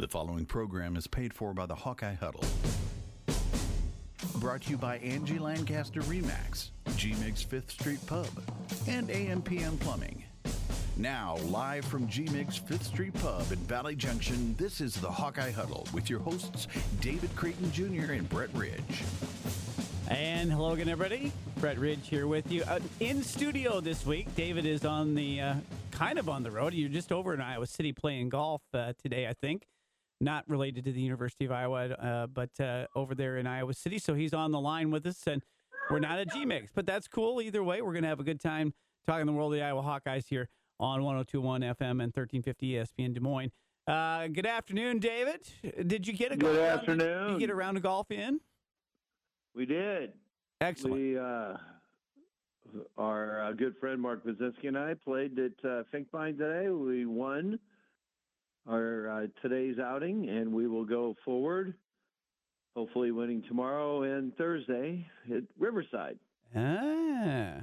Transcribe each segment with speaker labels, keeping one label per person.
Speaker 1: The following program is paid for by the Hawkeye Huddle. Brought to you by Angie Lancaster Remax, G Mig's Fifth Street Pub, and AMPM Plumbing. Now, live from G Mig's Fifth Street Pub in Valley Junction, this is the Hawkeye Huddle with your hosts, David Creighton Jr. and Brett Ridge.
Speaker 2: And hello again, everybody. Brett Ridge here with you. Uh, in studio this week, David is on the uh, kind of on the road. You're just over in Iowa City playing golf uh, today, I think. Not related to the University of Iowa, uh, but uh, over there in Iowa City. So he's on the line with us, and we're not at G-Mig's, but that's cool. Either way, we're going to have a good time talking the world of the Iowa Hawkeyes here on 1021 FM and 1350 ESPN Des Moines. Uh, good afternoon, David. Did you get a
Speaker 3: Good
Speaker 2: golf-
Speaker 3: afternoon.
Speaker 2: Did you get a round of golf in?
Speaker 3: We did.
Speaker 2: Excellent.
Speaker 3: We, uh, our uh, good friend Mark Bazinski and I played at uh, Finkbine today. We won our uh, today's outing, and we will go forward, hopefully winning tomorrow and Thursday at Riverside.
Speaker 2: Ah,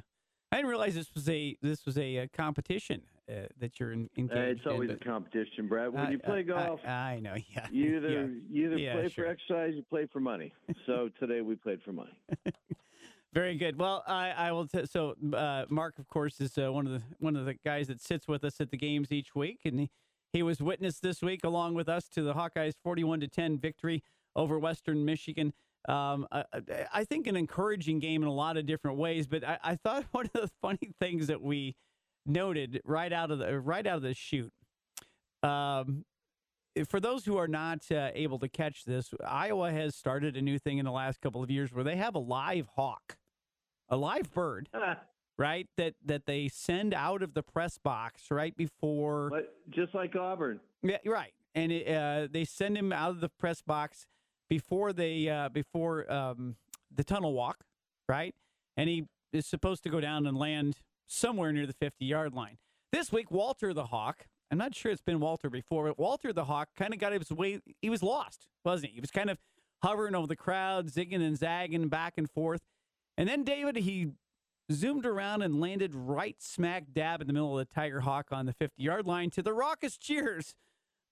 Speaker 2: I didn't realize this was a this was a, uh competition uh, that you're in, engaged
Speaker 3: Uh, it's always
Speaker 2: in.
Speaker 3: a competition, Brad. When you play golf,
Speaker 2: I, I know. Yeah.
Speaker 3: you either
Speaker 2: yeah.
Speaker 3: you either
Speaker 2: Yeah,
Speaker 3: play
Speaker 2: sure.
Speaker 3: for exercise, you play for money. So today we played for money.
Speaker 2: Very good. Well, I, I will. T- so, uh, Mark, of course, is uh, one of the one of the guys that sits with us at the games each week, and he, he was witness this week along with us to the Hawkeyes' forty-one to ten victory over Western Michigan. Um, I, I- think an encouraging game in a lot of different ways, but I, I thought one of the funny things that we noted right out of the right out of the shoot. Um, for those who are not uh, able to catch this, Iowa has started a new thing in the last couple of years where they have a live hawk, a live bird, right? That that they send out of the press box right before.
Speaker 3: but just like Auburn,
Speaker 2: Yeah, right. And it, uh, they send him out of the press box before they uh, before um, the tunnel walk, right? And he is supposed to go down and land somewhere near the 50 yard line. This week, Walter the Hawk. I'm not sure it's been Walter before, but Walter the Hawk kind of got his way. He was lost, wasn't he? He was kind of hovering over the crowd, zigging and zagging back and forth. And then David, he zoomed around and landed right smack dab in the middle of the Tiger Hawk on the 50 yard line to the raucous cheers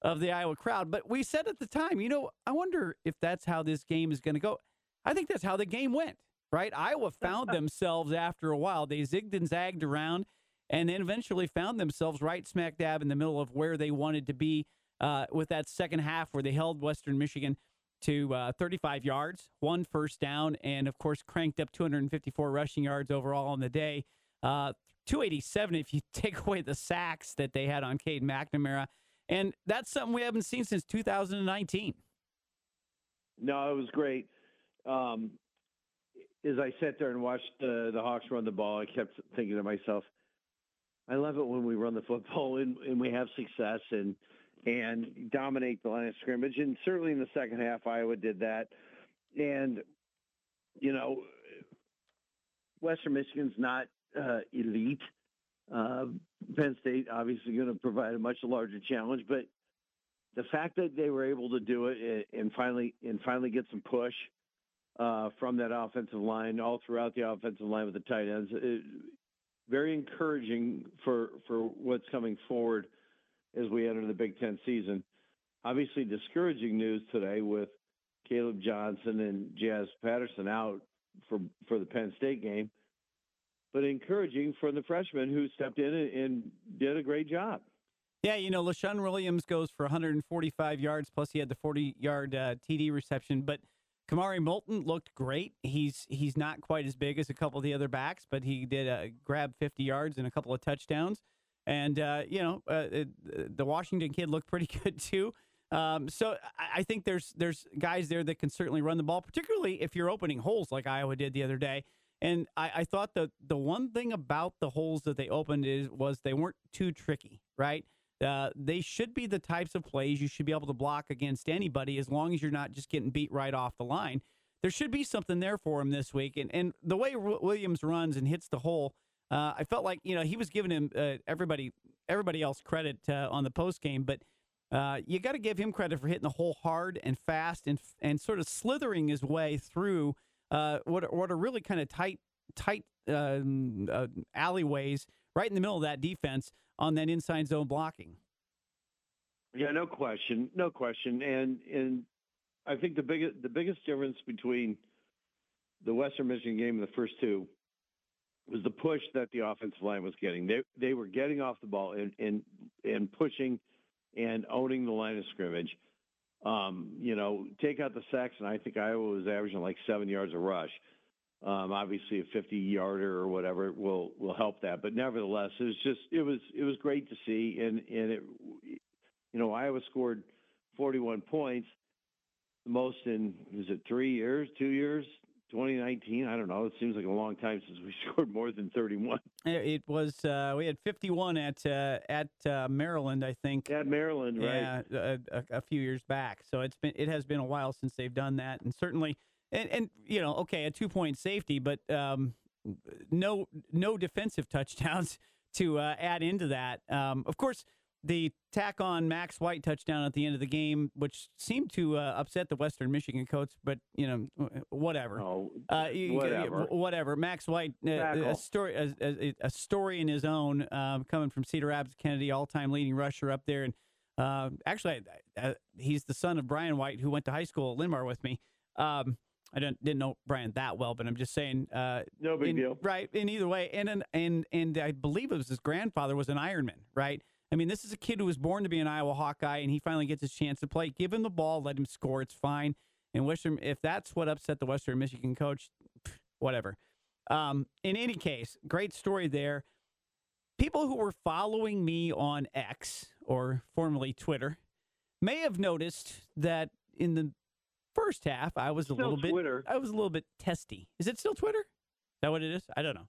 Speaker 2: of the Iowa crowd. But we said at the time, you know, I wonder if that's how this game is going to go. I think that's how the game went, right? Iowa found themselves after a while. They zigged and zagged around and then eventually found themselves right smack dab in the middle of where they wanted to be uh, with that second half where they held Western Michigan to uh, 35 yards, one first down, and of course cranked up 254 rushing yards overall on the day. Uh, 287 if you take away the sacks that they had on Cade McNamara. And that's something we haven't seen since 2019.
Speaker 3: No, it was great. Um, as I sat there and watched uh, the Hawks run the ball, I kept thinking to myself, I love it when we run the football and, and we have success and and dominate the line of scrimmage. And certainly in the second half, Iowa did that. And you know, Western Michigan's not uh, elite. Uh, Penn State obviously going to provide a much larger challenge, but the fact that they were able to do it and- and finally and finally get some push uh, from that offensive line all throughout the offensive line with the tight ends, it, very encouraging for for what's coming forward as we enter the Big Ten season. Obviously, discouraging news today with Caleb Johnson and Jazz Patterson out for for the Penn State game, but encouraging for the freshmen who stepped in and, and did a great job.
Speaker 2: Yeah, you know, Leshon Williams goes for 145 yards, plus he had the 40 yard uh, TD reception. But Kamari Moulton looked great. He's he's not quite as big as a couple of the other backs, but he did uh, grab 50 yards and a couple of touchdowns. And uh, you know, uh, it, the Washington kid looked pretty good too. Um, so I, think there's there's guys there that can certainly run the ball, particularly if you're opening holes like Iowa did the other day. And I, I thought that the one thing about the holes that they opened is was they weren't too tricky, right? Uh, they should be the types of plays you should be able to block against anybody as long as you're not just getting beat right off the line. There should be something there for him this week. And and the way Wi- Williams runs and hits the hole, uh, I felt like you know he was giving him uh, everybody everybody else credit uh, on the post game, but uh, you got to give him credit for hitting the hole hard and fast and and sort of slithering his way through uh, what what are really kind of tight tight um, uh, alleyways right in the middle of that defense on that inside zone blocking.
Speaker 3: Yeah, no question, no question, and and I think the biggest the biggest difference between the Western Michigan game and the first two was the push that the offensive line was getting. They they were getting off the ball and and and pushing and owning the line of scrimmage. Um, you know, take out the sacks, and I think Iowa was averaging like seven yards a rush. Um, obviously, a 50 yarder or whatever will will help that, but nevertheless, it was just it was it was great to see, and and it, you know, Iowa scored 41 points, the most in is it three years, two years, 2019. I don't know. It seems like a long time since we scored more than 31.
Speaker 2: It was uh, we had 51 at uh, at uh, Maryland, I think.
Speaker 3: At Maryland, right?
Speaker 2: Yeah, a, a, a, few years back. So it's been it has been a while since they've done that, and certainly, and, and you know, okay, a two point safety, but um, no no defensive touchdowns to uh, add into that. Um, of course, the tack on Max White touchdown at the end of the game, which seemed to uh, upset the Western Michigan coach, but you know, whatever.
Speaker 3: Oh,
Speaker 2: uh,
Speaker 3: whatever.
Speaker 2: whatever. Max White, uh, a story, a, a, a, story in his own, um, coming from Cedar Rapids, Kennedy, all-time leading rusher up there, and uh, actually, he's the son of Brian White, who went to high school at Linn-Mar with me. Um, I didn't didn't know Brian that well, but I'm just saying. Uh,
Speaker 3: no big
Speaker 2: in,
Speaker 3: deal,
Speaker 2: right? In either way, and and and I believe it was his grandfather was an Ironman, right? I mean, this is a kid who was born to be an Iowa Hawkeye, and he finally gets his chance to play. Give him the ball, let him score. It's fine. And Western, if that's what upset the Western Michigan coach, whatever. Um, in any case, great story there. People who were following me on X or formerly Twitter may have noticed that in the first half I was a little
Speaker 3: Twitter.
Speaker 2: bit I was a little bit testy. Is it still Twitter? Is that what it is? I don't know.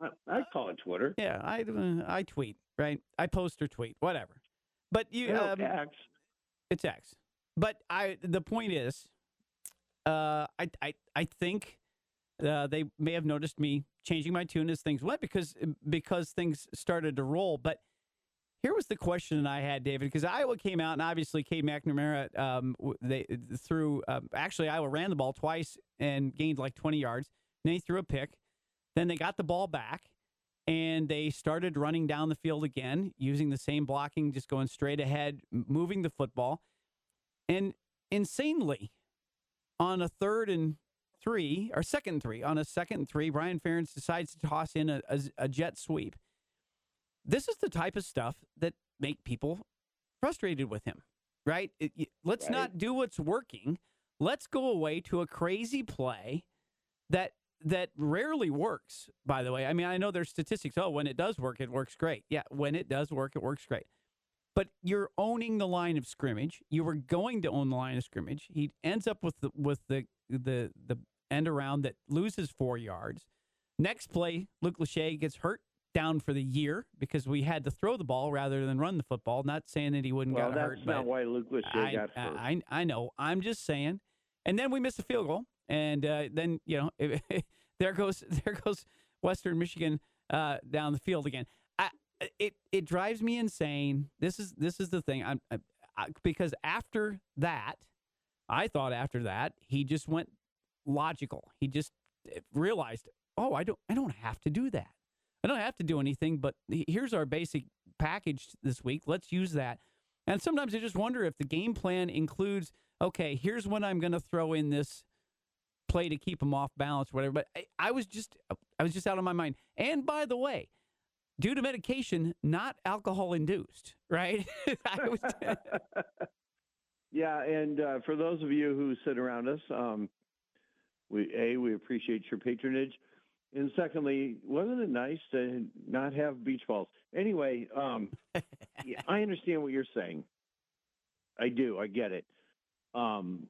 Speaker 3: I, call it Twitter.
Speaker 2: Yeah, I uh, I tweet right. I post or tweet whatever. But you
Speaker 3: no,
Speaker 2: um,
Speaker 3: X.
Speaker 2: It's X. But I the point is, uh, I I I think uh, they may have noticed me changing my tune as things went because because things started to roll. But here was the question I had, David, because Iowa came out and obviously Cade McNamara um, they threw um, actually Iowa ran the ball twice and gained like 20 yards. And then he threw a pick. Then they got the ball back and they started running down the field again using the same blocking, just going straight ahead, moving the football. And insanely, on a third and three, or second three, on a second and three, Brian Ferentz decides to toss in a, a, a jet sweep. This is the type of stuff that make people frustrated with him, right? It, let's
Speaker 3: right.
Speaker 2: not do what's working. Let's go away to a crazy play that that rarely works, by the way. I mean, I know there's statistics. Oh, when it does work, it works great. Yeah, when it does work, it works great. But you're owning the line of scrimmage. You were going to own the line of scrimmage. He ends up with the with the the the end around that loses four yards. Next play, Luke Lachey gets hurt down for the year because we had to throw the ball rather than run the football. Not saying that he wouldn't
Speaker 3: well,
Speaker 2: get
Speaker 3: that's
Speaker 2: hurt.
Speaker 3: not
Speaker 2: but
Speaker 3: why Luke Lachey
Speaker 2: I,
Speaker 3: got hurt.
Speaker 2: I, I know. I'm just saying. And then we missed a field goal, and uh, then you know there goes there goes Western Michigan uh, down the field again. I, it it drives me insane. This is this is the thing. I'm I, I, because after that, I thought after that he just went logical. He just eh, realized, oh, I don't I don't have to do that. I don't have to do anything. But here's our basic package this week. Let's use that. And sometimes I just wonder if the game plan includes, okay, here's when I'm going to throw in this play to keep him off balance, or whatever. But I, I was just I was just out of my mind. And by the way, due to medication, not alcohol induced, right? was,
Speaker 3: yeah, and uh, for those of you who sit around us, um, we a we appreciate your patronage, and secondly, wasn't it nice to not have beach balls? Anyway, um, yeah, I understand what you're saying. I do. I get it. Um,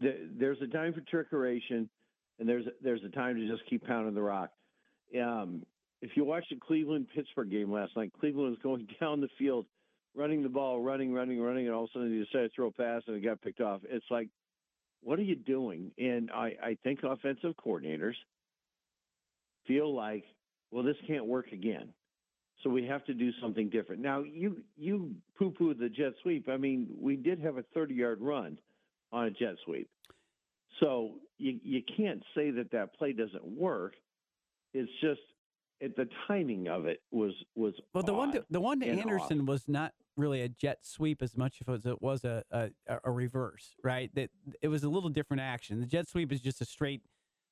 Speaker 3: the, there's a time for trickeration, and there's there's a time to just keep pounding the rock. Um, if you watch the Cleveland Pittsburgh game last night, Cleveland was going down the field, running the ball, running, running, running, and all of a sudden they decided to throw a pass and it got picked off. It's like, what are you doing? And I, I think offensive coordinators feel like, well, this can't work again. So we have to do something different. Now you you poo poo the jet sweep. I mean, we did have a 30 yard run on a jet sweep. So you you can't say that that play doesn't work. It's just it, the timing of it was was
Speaker 2: well the one to, the one to
Speaker 3: and
Speaker 2: Anderson was not really a jet sweep as much as it was a, a, a reverse, right? That it was a little different action. The jet sweep is just a straight.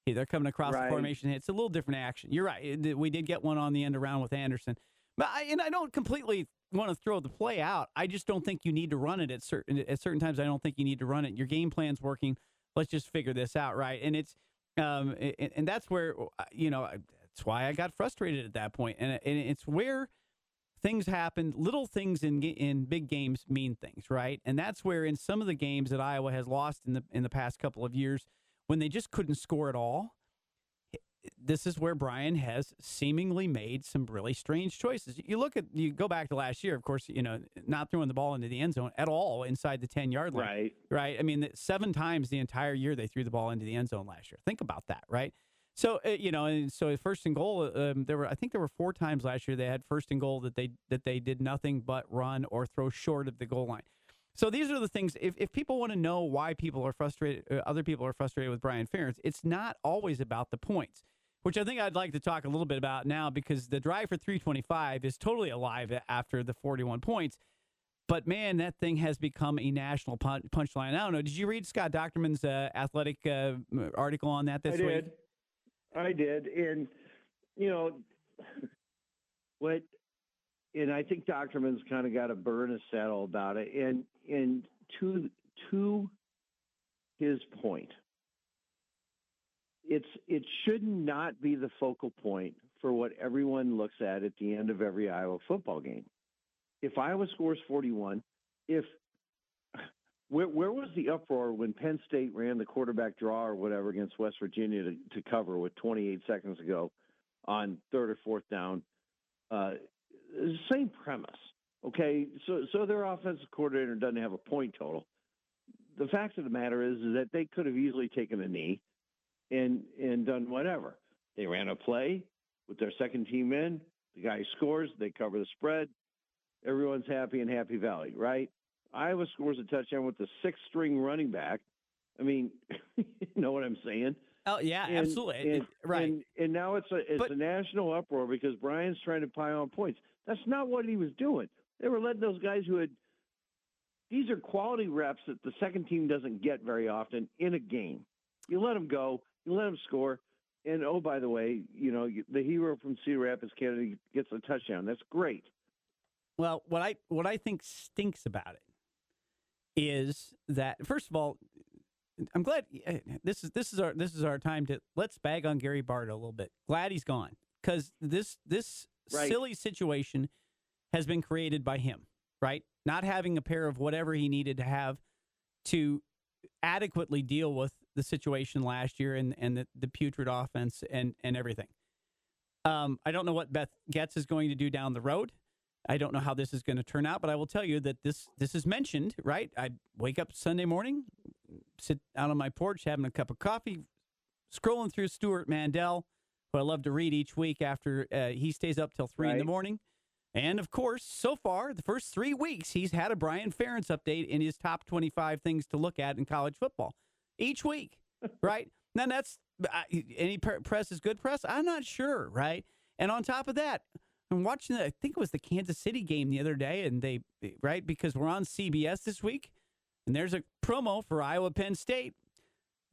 Speaker 2: Hey, they're coming across
Speaker 3: Right.
Speaker 2: the formation. It's a little different action. You're right. It- We did get one on the end around with Anderson, but I, and I don't completely want to throw the play out. I just don't think you need to run it at certain at certain times. I don't think you need to run it. Your game plan's working. Let's just figure this out, right? And it's um and, and that's where you know that's why I got frustrated at that point. point, and and it's where things happen. Little things in in big games mean things, right? And that's where in some of the games that Iowa has lost in the in the past couple of years, when they just couldn't score at all, this is where Brian has seemingly made some really strange choices. You look at you go back to last year, of course, you know, not throwing the ball into the end zone at all inside the 10-yard line.
Speaker 3: Right.
Speaker 2: Right? I mean, seven times the entire year they threw the ball into the end zone last year. Think about that, right? So, uh, you know, and so first and goal, um, there were I think there were four times last year they had first and goal that they that they did nothing but run or throw short of the goal line. So these are the things. If, if people want to know why people are frustrated, uh, other people are frustrated with Brian Ferentz, it's not always about the points, which I think I'd like to talk a little bit about now because the drive for 325 is totally alive after the 41 points. But man, that thing has become a national pun- punchline. I don't know. Did you read Scott Dochterman's uh, athletic uh, article on that this
Speaker 3: I
Speaker 2: week?
Speaker 3: did. I did, and you know what? And I think Dochterman's kind of got a burn a saddle about it. And and to to his point, it's it should not be the focal point for what everyone looks at at the end of every Iowa football game. If Iowa scores forty one, if where, where was the uproar when Penn State ran the quarterback draw or whatever against West Virginia to, to cover with 28 seconds ago on third or fourth down? Uh, same premise. Okay, so so their offensive coordinator doesn't have a point total. The fact of the matter is, is that they could have easily taken a knee and and done whatever. They ran a play with their second team in. The guy scores. They cover the spread. Everyone's happy in Happy Valley, right? Iowa scores a touchdown with the sixth string running back. I mean, you know what I'm saying?
Speaker 2: Oh yeah,
Speaker 3: And-
Speaker 2: absolutely.
Speaker 3: and-
Speaker 2: right.
Speaker 3: And, and now it's a it's
Speaker 2: But-
Speaker 3: a national uproar because Brian's trying to pile on points. That's not what he was doing. They were letting those guys who had these are quality reps that the second team doesn't get very often in a game. You let them go, you let him score, and oh by the way, you know the hero from Cedar Rapids, Kennedy gets a touchdown. That's great.
Speaker 2: Well, what I what I think stinks about it is that first of all, I'm glad eh, this is this is our this is our time to let's bag on Gary Barta a little bit. Glad he's gone because this this
Speaker 3: Right.
Speaker 2: silly situation has been created by him, right? Not having a pair of whatever he needed to have to adequately deal with the situation last year and and the, the putrid offense and and everything. Um, I don't know what Beth Goetz is going to do down the road. I don't know how this is going to turn out, but I will tell you that this this is mentioned, right? I wake up Sunday morning, sit out on my porch having a cup of coffee, scrolling through Stewart Mandel, who I love to read each week after uh, he stays up till three in the morning. And of course, so far, the first three weeks, he's had a Brian Ferentz update in his top 25 things to look at in college football each week, right? Now, that's any press is good press. I'm not sure, right? And on top of that, I'm watching. I think it was the Kansas City game the other day, and they right because we're on CBS this week, and there's a promo for Iowa Penn State.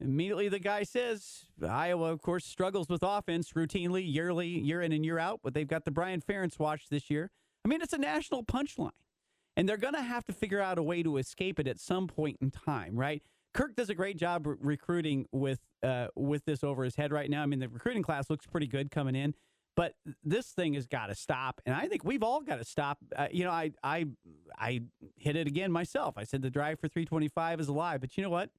Speaker 2: Immediately, the guy says Iowa, of course, struggles with offense routinely, yearly, year in and year out, but they've got the Brian Ferentz watch this year. I mean, it's a national punchline, and they're going to have to figure out a way to escape it at some point in time, right? Kirk does a great job re- recruiting with uh, with this over his head right now. I mean, the recruiting class looks pretty good coming in, but this thing has got to stop, and I think we've all got to stop. Uh, you know, I I I hit it again myself. I said the drive for 325 is alive, but you know what?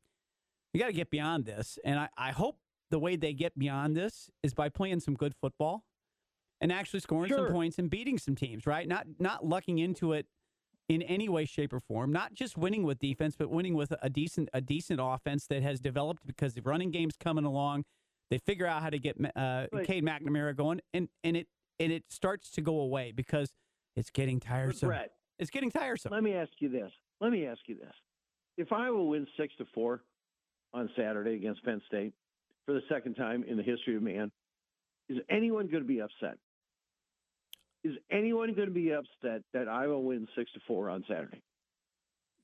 Speaker 2: You got to get beyond this, and I, I hope the way they get beyond this is by playing some good football and actually scoring some points and beating some teams. Right? Not not lucking into it in any way, shape, or form. Not just winning with defense, but winning with a decent a decent offense that has developed because the running game's coming along. They figure out how to get uh,
Speaker 3: Right.
Speaker 2: Cade McNamara going, and and it and it starts to go away because it's getting tiresome.
Speaker 3: Brett,
Speaker 2: It's getting tiresome.
Speaker 3: let me ask you this. Let me ask you this. If Iowa wins six to four on Saturday against Penn State for the second time in the history of man, is anyone going to be upset? Is anyone going to be upset that Iowa wins six to four on Saturday?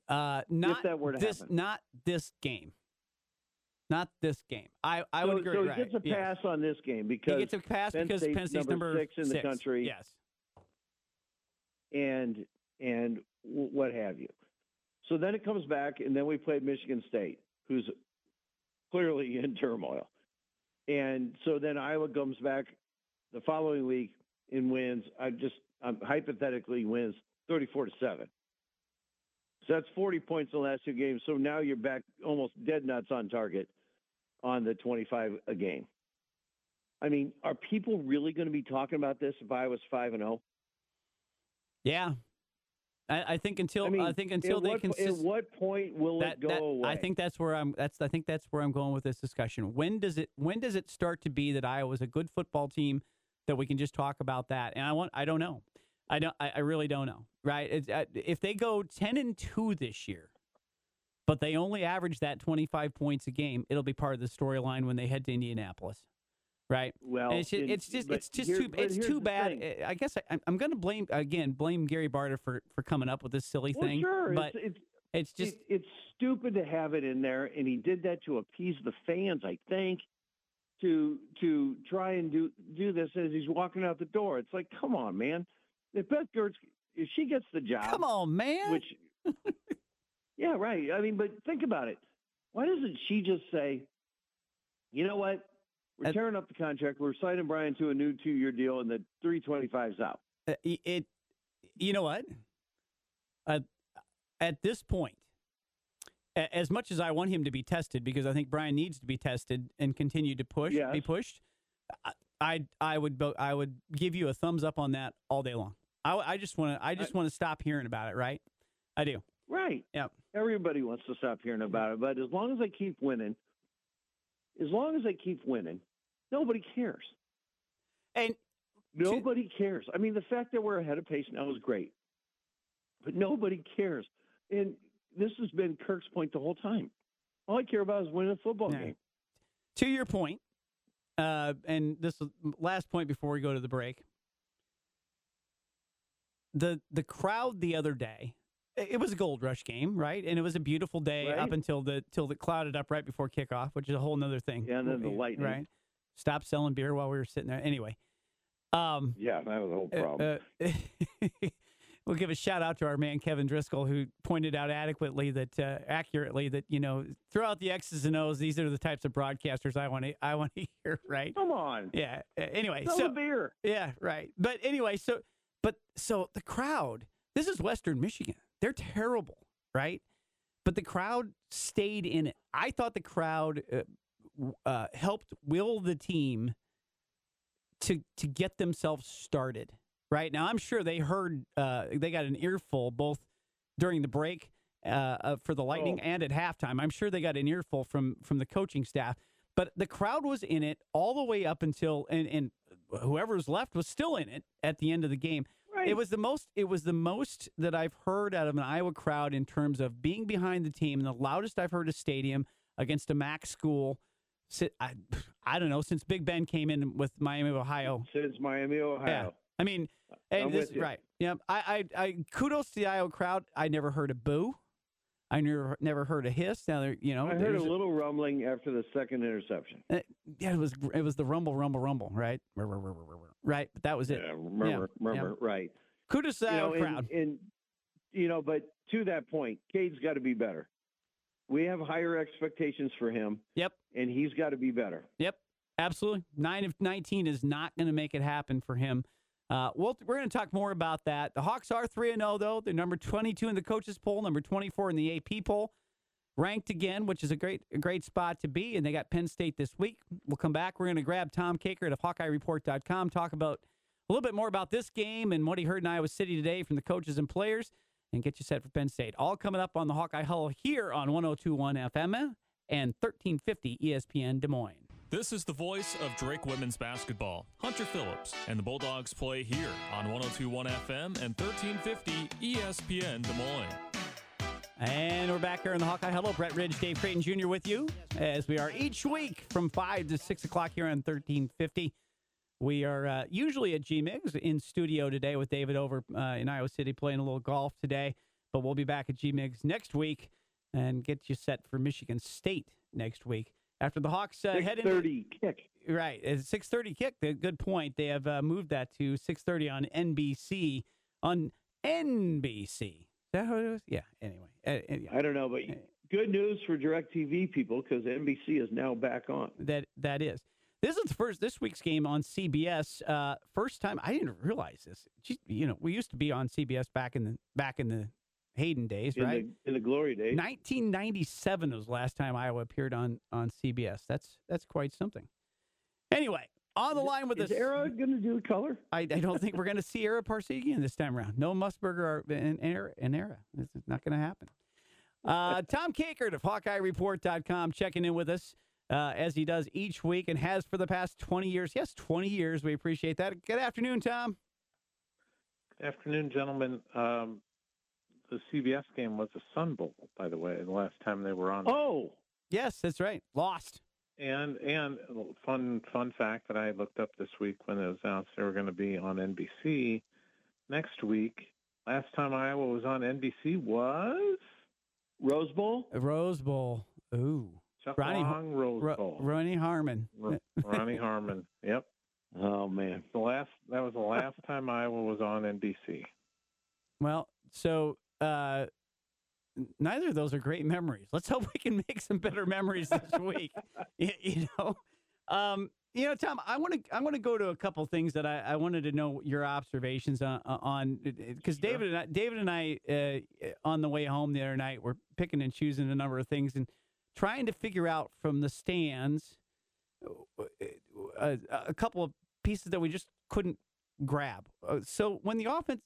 Speaker 2: Uh, not
Speaker 3: that were to
Speaker 2: this,
Speaker 3: happen.
Speaker 2: not this game. Not this game. I, I
Speaker 3: so,
Speaker 2: would agree.
Speaker 3: So he
Speaker 2: right.
Speaker 3: gets a
Speaker 2: yes.
Speaker 3: pass on this game because He
Speaker 2: gets a pass
Speaker 3: Penn
Speaker 2: because
Speaker 3: State's
Speaker 2: Penn State's
Speaker 3: number
Speaker 2: number
Speaker 3: six in the country.
Speaker 2: Yes.
Speaker 3: and and what have you. So then it comes back, and then we play Michigan State, who's clearly in turmoil. And so then Iowa comes back the following week and wins. I just um, hypothetically wins thirty-four to seven. So that's forty points in the last two games. So now you're back almost dead nuts on target on the twenty-five a game. I mean, are people really going to be talking about this if Iowa's five and oh? zero?
Speaker 2: Yeah. I, I think until I,
Speaker 3: I
Speaker 2: think until they
Speaker 3: what,
Speaker 2: consist
Speaker 3: At what point will
Speaker 2: that,
Speaker 3: it go
Speaker 2: that-
Speaker 3: away?
Speaker 2: I think that's where I'm. That's I think that's where I'm going with this discussion. When does it? When does it start to be that Iowa's a good football team that we can just talk about that? And I want. I don't know. I don't. I, I really don't know. Right? It's, uh, if they go ten and two this year, but they only average that 25 points a game, it'll be part of the storyline when they head to Indianapolis. Right?
Speaker 3: well,
Speaker 2: And it's just,
Speaker 3: in-
Speaker 2: it's just, it's just
Speaker 3: here-
Speaker 2: too, it's too bad.
Speaker 3: thing.
Speaker 2: I- guess I, I'm- I'm going to blame again, blame Gary Barta for for coming up with this silly
Speaker 3: Well,
Speaker 2: thing.
Speaker 3: sure,
Speaker 2: but
Speaker 3: it's, it's
Speaker 2: it's just
Speaker 3: it- it's stupid to have it in there, and he did that to appease the fans, I think, to to try and do do this as he's walking out the door. It's like, come on, man. If Beth Goetz, if she gets the job,
Speaker 2: come on, man.
Speaker 3: which, yeah, right. I mean, but think about it. Why doesn't she just say, you know what? We're
Speaker 2: Uh,
Speaker 3: tearing up the contract. We're signing Brian to a new two-year deal, and the 325's out.
Speaker 2: Uh, it, you know what uh, at this point as much as i want him to be tested because i think brian needs to be tested and continue to push be pushed I, I would bo- i would give you a thumbs up on that all day long i, I just want to i just want to stop hearing about it right i do
Speaker 3: Right.
Speaker 2: Yeah.
Speaker 3: Everybody wants to stop hearing about it, but as long as they keep winning, as long as they keep winning, nobody cares.
Speaker 2: and
Speaker 3: Nobody cares. I mean, the fact that we're ahead of pace now is great, but nobody cares. And this has been Kirk's point the whole time. All I care about is winning a football
Speaker 2: Yeah.
Speaker 3: game.
Speaker 2: to your point uh, and this is last point before we go to the break the the crowd the other day it was a gold rush game right and it was a beautiful day up until the till it clouded up right before kickoff which is a whole nother thing
Speaker 3: Yeah, and then the lightning.
Speaker 2: right stop selling beer while we were sitting there anyway um
Speaker 3: Yeah, that was a whole
Speaker 2: uh,
Speaker 3: problem.
Speaker 2: uh, we'll give a shout out to our man Kevin Driscoll, who pointed out adequately that uh, accurately that you know throughout the X's and O's, these are the types of broadcasters I want to I want to hear. Right?
Speaker 3: Come on.
Speaker 2: Yeah. uh, Anyway,
Speaker 3: Sell
Speaker 2: so
Speaker 3: beer.
Speaker 2: yeah, right. But anyway, so but so the crowd. This is Western Michigan. They're terrible, right? But the crowd stayed in it. I thought the crowd uh, uh, helped will the team to to get themselves started. Right now, I'm sure they heard uh, they got an earful both during the break uh, for the Lightning
Speaker 3: Oh.
Speaker 2: and at halftime. I'm sure they got an earful from from the coaching staff. But the crowd was in it all the way up until and and whoever was left was still in it at the end of the game.
Speaker 3: Right.
Speaker 2: It was the most. It was the most that I've heard out of an Iowa crowd in terms of being behind the team, and the loudest I've heard a stadium against a MAC school. I, I don't know since Big Ben came in with Miami, Ohio.
Speaker 3: Since Miami, Ohio. Yeah.
Speaker 2: I mean, and
Speaker 3: I'm
Speaker 2: this,
Speaker 3: you.
Speaker 2: right? Yeah, I, I, I, kudos to the Iowa crowd. I never heard a boo. I never, never heard a hiss. Now there, you know,
Speaker 3: I heard a little rumbling after the second interception.
Speaker 2: uh, yeah, it was, it was the rumble, rumble, rumble, right? Right, but that was it.
Speaker 3: Yeah, remember,
Speaker 2: yeah.
Speaker 3: remember, right.
Speaker 2: Kudos to the
Speaker 3: you know,
Speaker 2: Iowa
Speaker 3: and,
Speaker 2: crowd.
Speaker 3: and you know, but to that point, Cade's got to be better. We have higher expectations for him,
Speaker 2: Yep.
Speaker 3: and he's got to be better.
Speaker 2: Yep, absolutely. Nine of 19 is not going to make it happen for him. Uh, well, we're going to talk more about that. The Hawks are 3 0, though. They're number 22 in the coaches' poll, number 24 in the AP poll. Ranked again, which is a great, a great spot to be. And they got Penn State this week. We'll come back. We're going to grab Tom Kakert of HawkeyeReport.com, talk about a little bit more about this game and what he heard in Iowa City today from the coaches and players, and get you set for Penn State. All coming up on the Hawkeye Huddle here on 1021 FM and 1350 ESPN Des Moines.
Speaker 4: This is the voice of Drake women's basketball, Hunter Phillips, and the Bulldogs play here on 1021 FM and 1350 ESPN Des Moines.
Speaker 2: And we're back here in the Hawkeye Huddle. Brett Ridge, Dave Creighton Jr. with you as we are each week from 5 to 6 o'clock here on 1350. We are uh, usually at GMIGS in studio today with David over uh, in Iowa City playing a little golf today, but we'll be back at GMIGS next week and get you set for Michigan State next week after the Hawks uh, head into
Speaker 3: thirty kick.
Speaker 2: right it's six thirty kick. The good point. They have uh, moved that to six thirty on NBC on NBC. Is that how it was? Yeah. Anyway, uh, uh, yeah.
Speaker 3: I don't know, but good news for Directv people because NBC is now back on.
Speaker 2: that that is. This is the first this week's game on CBS. Uh, first time I didn't realize this. You know, we used to be on CBS back in the back in the Hayden days,
Speaker 3: In
Speaker 2: right?
Speaker 3: the in the glory days.
Speaker 2: 1997 was the last time Iowa appeared on on CBS. That's that's quite something. Anyway, on the line with
Speaker 3: is
Speaker 2: us,
Speaker 3: Ara going to do color?
Speaker 2: I, I don't think we're going to see Ara Parseghian this time around. No Musburger or an Ara. An Ara. It's not going to happen. Uh, Tom Kakert of HawkeyeReport.com checking in with us uh, as he does each week and has for the past 20 years. Yes, 20 years. We appreciate that. Good afternoon, Tom.
Speaker 5: Afternoon, gentlemen. Um, the CBS game was a Sun Bowl, by the way, the last time they were on.
Speaker 3: Oh,
Speaker 2: Yes, that's right. Lost.
Speaker 5: And and fun fun fact that I looked up this week when it was announced they were going to be on NBC next week. Last time Iowa was on NBC was
Speaker 3: Rose Bowl.
Speaker 2: Rose Bowl. Ooh.
Speaker 5: Chuck
Speaker 2: Ronnie-
Speaker 5: Long Rose
Speaker 2: Ro-
Speaker 5: Bowl.
Speaker 2: Ronnie Harmon.
Speaker 5: R- Ronnie Harmon. Yep.
Speaker 3: Oh man.
Speaker 5: The last that was the last time Iowa was on NBC.
Speaker 2: Well, so uh, neither of those are great memories. Let's hope we can make some better memories this week. you, you know, um, you know, Tom, I want to I want to go to a couple things that I, I wanted to know your observations on on because
Speaker 5: Sure.
Speaker 2: David and I, David and I uh, on the way home the other night were picking and choosing a number of things and trying to figure out from the stands uh, a, a couple of pieces that we just couldn't grab. Uh, so when the offense,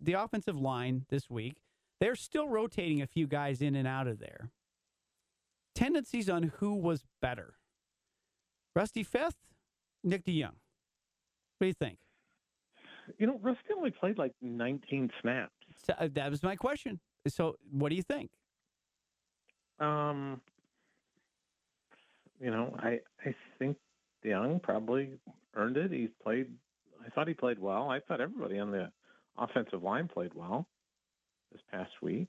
Speaker 2: the offensive line this week, they're still rotating a few guys in and out of there. Tendencies on who was better. Rusty Feth, Nick DeJong. What do you think?
Speaker 5: You know, Rusty only played like 19 snaps.
Speaker 2: So, uh, that was my question. So what do you think?
Speaker 5: Um, you know, I I think Young probably earned it. He's played. I thought he played well. I thought everybody on the offensive line played well this past week.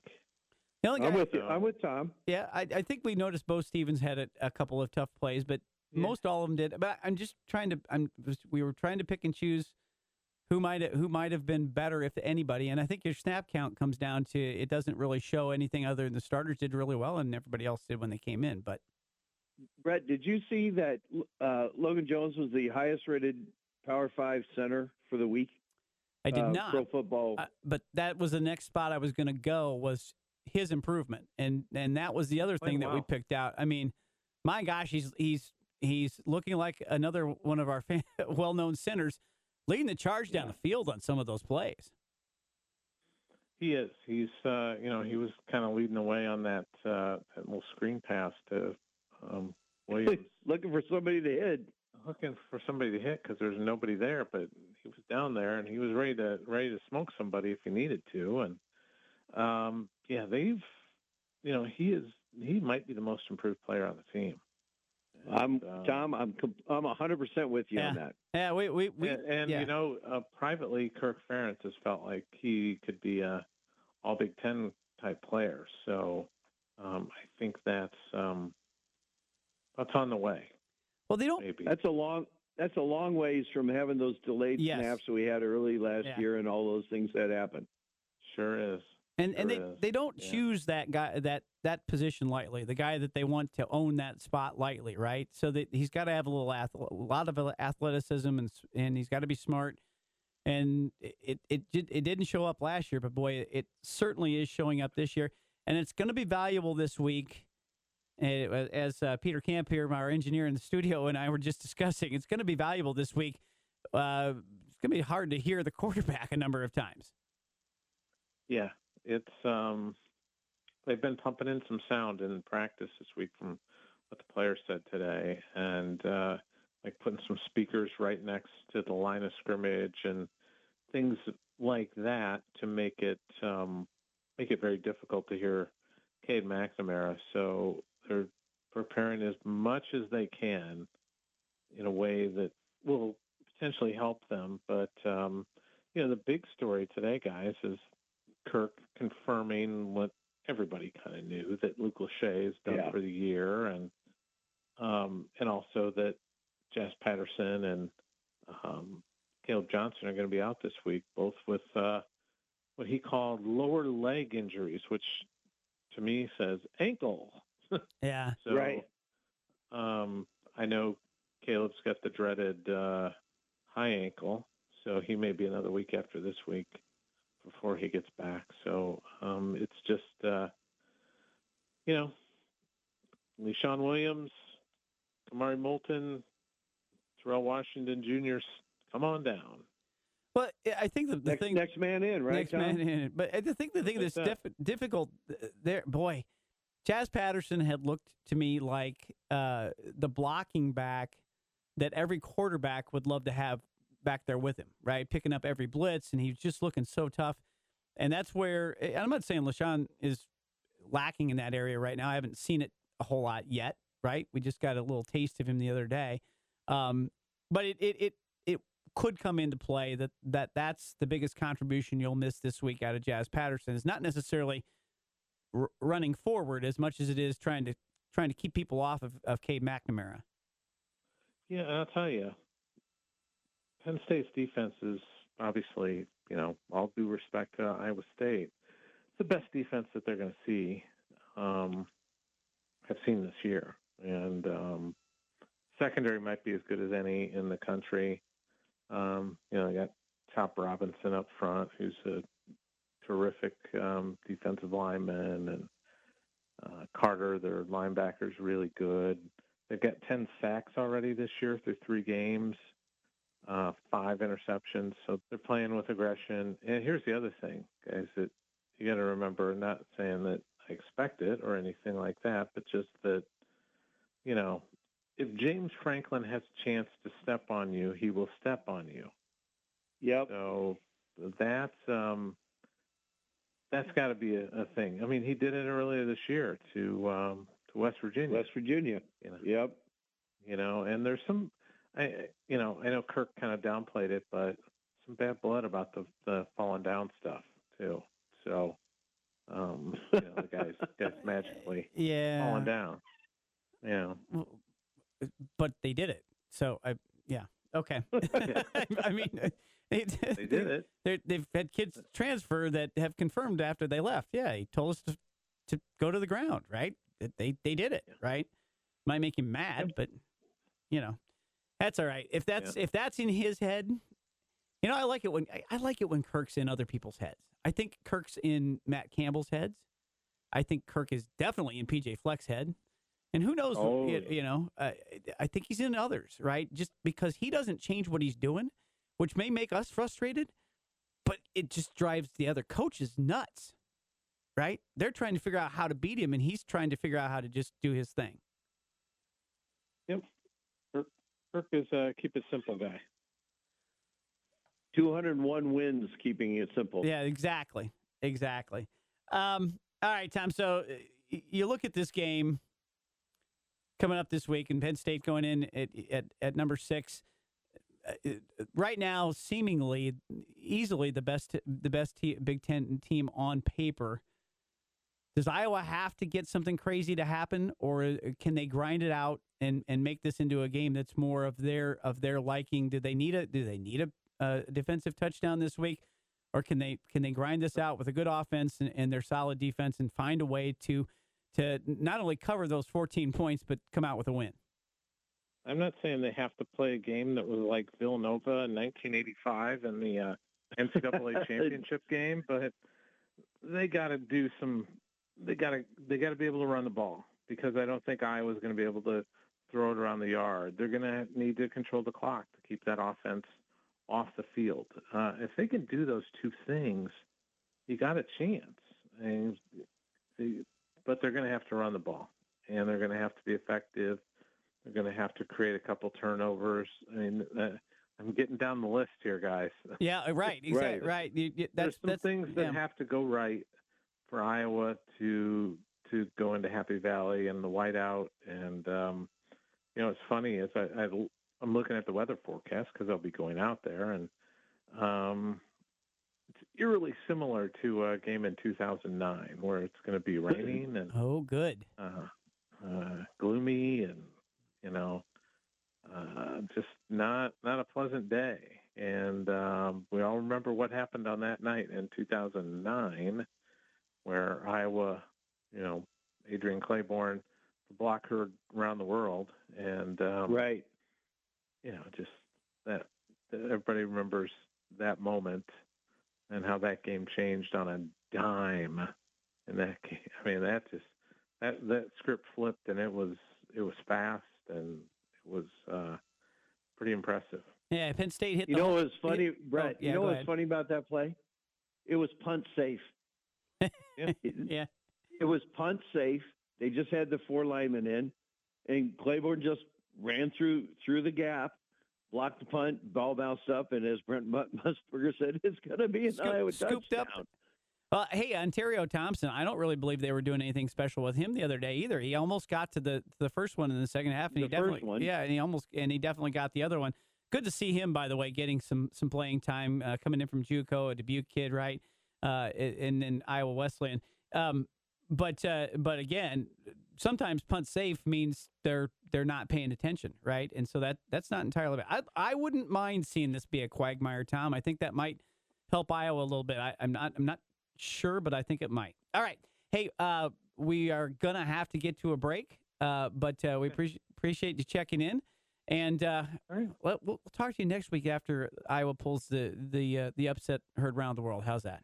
Speaker 2: The only guy,
Speaker 3: I'm with you. I'm with Tom.
Speaker 2: yeah, I, I think we noticed Beau Stevens had a, a couple of tough plays, but
Speaker 5: Yeah.
Speaker 2: most all of them did. But I'm just trying to. I'm. We were trying to pick and choose who might who might have been better if anybody. And I think your snap count comes down to it doesn't really show anything other than the starters did really well and everybody else did when they came in. But
Speaker 3: Brett, did you see that uh, Logan Jones was the highest rated Power Five center for the week?
Speaker 2: I did
Speaker 3: Uh,
Speaker 2: not.
Speaker 3: Pro Football.
Speaker 2: Uh, but that was the next spot I was going to go was his improvement, and and that was the other
Speaker 5: Played
Speaker 2: thing that we picked out. I mean, my gosh, he's he's he's looking like another one of our fan, well-known centers, leading the charge down the field on some of those plays.
Speaker 5: He is. He's. Uh, you know, he was kind of leading the way on that uh, that little screen pass to um, Williams.
Speaker 3: Looking for somebody to hit.
Speaker 5: Looking for somebody to hit because there's nobody there, but he was down there and he was ready to ready to smoke somebody if he needed to. And um, yeah, they've, you know, he is he might be the most improved player on the team.
Speaker 3: I'm
Speaker 5: um,
Speaker 3: Tom. I'm I'm 100 percent with you on that.
Speaker 2: Yeah, we we, we
Speaker 5: and, and
Speaker 2: yeah.
Speaker 5: you know, uh, privately, Kirk Ferentz has felt like he could be a All Big Ten type player. So um, I think that's um, that's on the way.
Speaker 2: Well, they don't.
Speaker 5: Maybe
Speaker 3: That's a long. That's a long ways from having those delayed
Speaker 2: Yes.
Speaker 3: snaps that we had early last
Speaker 2: Yeah.
Speaker 3: year and all those things that happened.
Speaker 5: sure is.
Speaker 2: And and they,
Speaker 5: is.
Speaker 2: they don't
Speaker 5: Yeah.
Speaker 2: choose that guy that that position lightly. The guy that they want to own that spot lightly, right? So that he's got to have a little ath- a lot of athleticism and and he's got to be smart. And it it did it didn't show up last year, but boy, it certainly is showing up this year, and it's going to be valuable this week. As uh, Peter Camp here, our engineer in the studio, and I were just discussing, it's going to be valuable this week. Uh, it's going to be hard to hear the quarterback a number of times.
Speaker 5: Yeah, it's um, they've been pumping in some sound in practice this week from what the players said today, and uh, like putting some speakers right next to the line of scrimmage and things like that to make it um, make it very difficult to hear Cade McNamara. So they're preparing as much as they can in a way that will potentially help them. But um, you know, the big story today, guys, is Kirk confirming what everybody kind of knew that Luke Lachey is done
Speaker 3: Yeah.
Speaker 5: for the year, and um, and also that Jazz Patterson and um, Caleb Johnson are going to be out this week, both with uh, what he called lower leg injuries, which to me says ankle.
Speaker 2: Yeah.
Speaker 5: So,
Speaker 3: Right.
Speaker 5: Um, I know Caleb's got the dreaded uh, high ankle, so he may be another week after this week before he gets back. So um, it's just, uh, you know, Leshon Williams, Kamari Moulton, Terrell Washington Jr. 's Come on down.
Speaker 2: But I think the, the
Speaker 3: next,
Speaker 2: thing
Speaker 3: next man in, right?
Speaker 2: next
Speaker 3: Tom?
Speaker 2: man in. But I think the thing
Speaker 5: Like
Speaker 2: that's diff- difficult uh, there, boy, Jazz Patterson had looked to me like uh, the blocking back that every quarterback would love to have back there with him, right? Picking up every blitz, and he's just looking so tough. And that's where and I'm not saying Leshon is lacking in that area right now. I haven't seen it a whole lot yet, right? We just got a little taste of him the other day. Um, but it, it it it could come into play that that that's the biggest contribution you'll miss this week out of Jazz Patterson is not necessarily r- running forward as much as it is trying to trying to keep people off of, of Cade McNamara.
Speaker 5: Yeah, I'll tell you, Penn State's defense is obviously, you know, all due respect to Iowa State, it's the best defense that they're going to see, um, have seen this year. And um, secondary might be as good as any in the country. Um, you know, they got Chop Robinson up front, who's a terrific um, defensive lineman, and uh, Carter, their linebacker's really good. They've got 10 sacks already this year through three games, uh, five interceptions. So they're playing with aggression. And here's the other thing, guys, that you got to remember not saying that I expect it or anything like that, but just that, you know, if James Franklin has a chance to step on you, he will step on you.
Speaker 3: Yep.
Speaker 5: So that's um, that's got to be a, a thing. I mean, he did it earlier this year to um, to West Virginia.
Speaker 3: West Virginia.
Speaker 5: you know,
Speaker 3: Yep.
Speaker 5: you know, and there's some, I, I- you know, I know Kirk kind of downplayed it, but some bad blood about the the falling down stuff too. So, um, you know, the guys guys magically
Speaker 2: Yeah.
Speaker 5: falling down. Yeah.
Speaker 2: but they did it. So I, yeah, okay. I mean, they,
Speaker 5: They did it.
Speaker 2: They've had kids transfer that have confirmed after they left. Yeah, he told us to, to go to the ground. Right? They they did it. Right? Might make him mad, but you know, that's all right. If that's if that's in his head, you know, I like it when I, I like it when Kirk's in other people's heads. I think Kirk's in Matt Campbell's heads. I think Kirk is definitely in PJ Fleck's head. And who knows?
Speaker 3: Oh,
Speaker 2: you,
Speaker 3: yeah.
Speaker 2: you know, uh, I think he's in others, right? Just because he doesn't change what he's doing, which may make us frustrated, but it just drives the other coaches nuts, right? They're trying to figure out how to beat him, and he's trying to figure out how to just do his thing. Yep.
Speaker 5: Kirk is a keep it simple guy.
Speaker 3: 201 wins, keeping it simple.
Speaker 2: Yeah, exactly, exactly. Um, all right, Tom. So uh, you look at this game coming up this week, and Penn State going in at at, at number six. Uh, uh, right now, seemingly easily the best the best Big Ten team on paper. Does Iowa have to get something crazy to happen, or uh, can they grind it out and, and make this into a game that's more of their of their liking? Do they need a do they need a, a defensive touchdown this week, or can they can they grind this out with a good offense and, and their solid defense and find a way to to not only cover those 14 points but come out with a win?
Speaker 5: I'm not saying they have to play a game that was like Villanova in 1985 in the uh, NCAA championship game, but they got to do some. They got to they got to be able to run the ball because I don't think Iowa's going to be able to throw it around the yard. They're going to need to control the clock to keep that offense off the field. Uh, if they can do those two things, you got a chance. And they, but they're going to have to run the ball, and they're going to have to be effective. They're going to have to create a couple turnovers. I mean, uh, I'm getting down the list here, guys.
Speaker 2: Yeah, uh, right, exactly,
Speaker 3: Right.
Speaker 2: right. You- you-
Speaker 5: There's some things that
Speaker 2: yeah.
Speaker 5: have to go right for Iowa to to go into Happy Valley and the whiteout. And um, you know, it's funny is I, I I'm looking at the weather forecast because I'll be going out there, and um, it's eerily similar to a game in 2009 where it's going to be raining and
Speaker 2: Oh, good.
Speaker 5: uh, uh, gloomy and you know uh, just not not a pleasant day. And um, we all remember what happened on that night in 2009, where Iowa, you know, Adrian Clayborn, the block heard around the world, and um,
Speaker 3: Right.
Speaker 5: you know, just that, that everybody remembers that moment and how that game changed on a dime. And that, game, I mean, that just that that script flipped, and it was it was fast, and it was uh, pretty impressive.
Speaker 2: Yeah, Penn State hit
Speaker 3: You know what was funny, Brett?
Speaker 2: yeah,
Speaker 3: you know what's funny about that play? It was punt safe.
Speaker 2: Yeah.
Speaker 3: It was punt safe. They just had the four linemen in, and Clayborn just ran through through the gap, blocked the punt, ball bounced up, and as Brent Mu- Musburger said, it's going to be an
Speaker 2: Scoop-
Speaker 3: Iowa
Speaker 2: scooped up. Uh, hey, Ontario Thompson. I don't really believe they were doing anything special with him the other day either. He almost got to the the first one in the second half, and
Speaker 3: The
Speaker 2: he definitely
Speaker 3: one.
Speaker 2: yeah, and he almost and he definitely got the other one. Good to see him, by the way, getting some some playing time uh, coming in from JUCO, a Dubuque kid, right? Uh, and then Iowa Wesleyan. Um, but uh, but again, sometimes punt safe means they're they're not paying attention, right? And so that that's not entirely bad. I I wouldn't mind seeing this be a quagmire, Tom. I think that might help Iowa a little bit. I, I'm not I'm not sure, but I think it might. All right. Hey, uh, we are gonna have to get to a break, uh, but uh, we appreciate appreciate you checking in, and uh,
Speaker 5: All right.
Speaker 2: we'll, we'll talk to you next week after Iowa pulls the the uh, the upset heard around the world. How's that?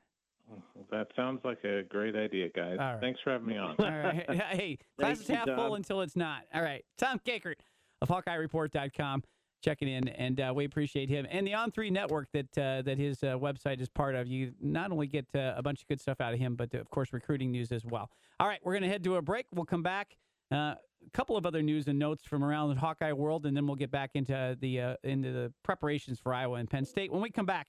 Speaker 5: That sounds like a great idea, guys.
Speaker 2: Right.
Speaker 5: Thanks for having me on.
Speaker 2: All right. Hey, class is half full until it's not. All right. Tom Kakert of HawkeyeReport.com checking in, and uh, we appreciate him. And the On Three Network that uh, that his uh, website is part of. You not only get uh, a bunch of good stuff out of him, but of course recruiting news as well. All right, we're going to head to a break. We'll come back. Uh, a couple of other news and notes from around the Hawkeye world, and then we'll get back into the uh, into the preparations for Iowa and Penn State when we come back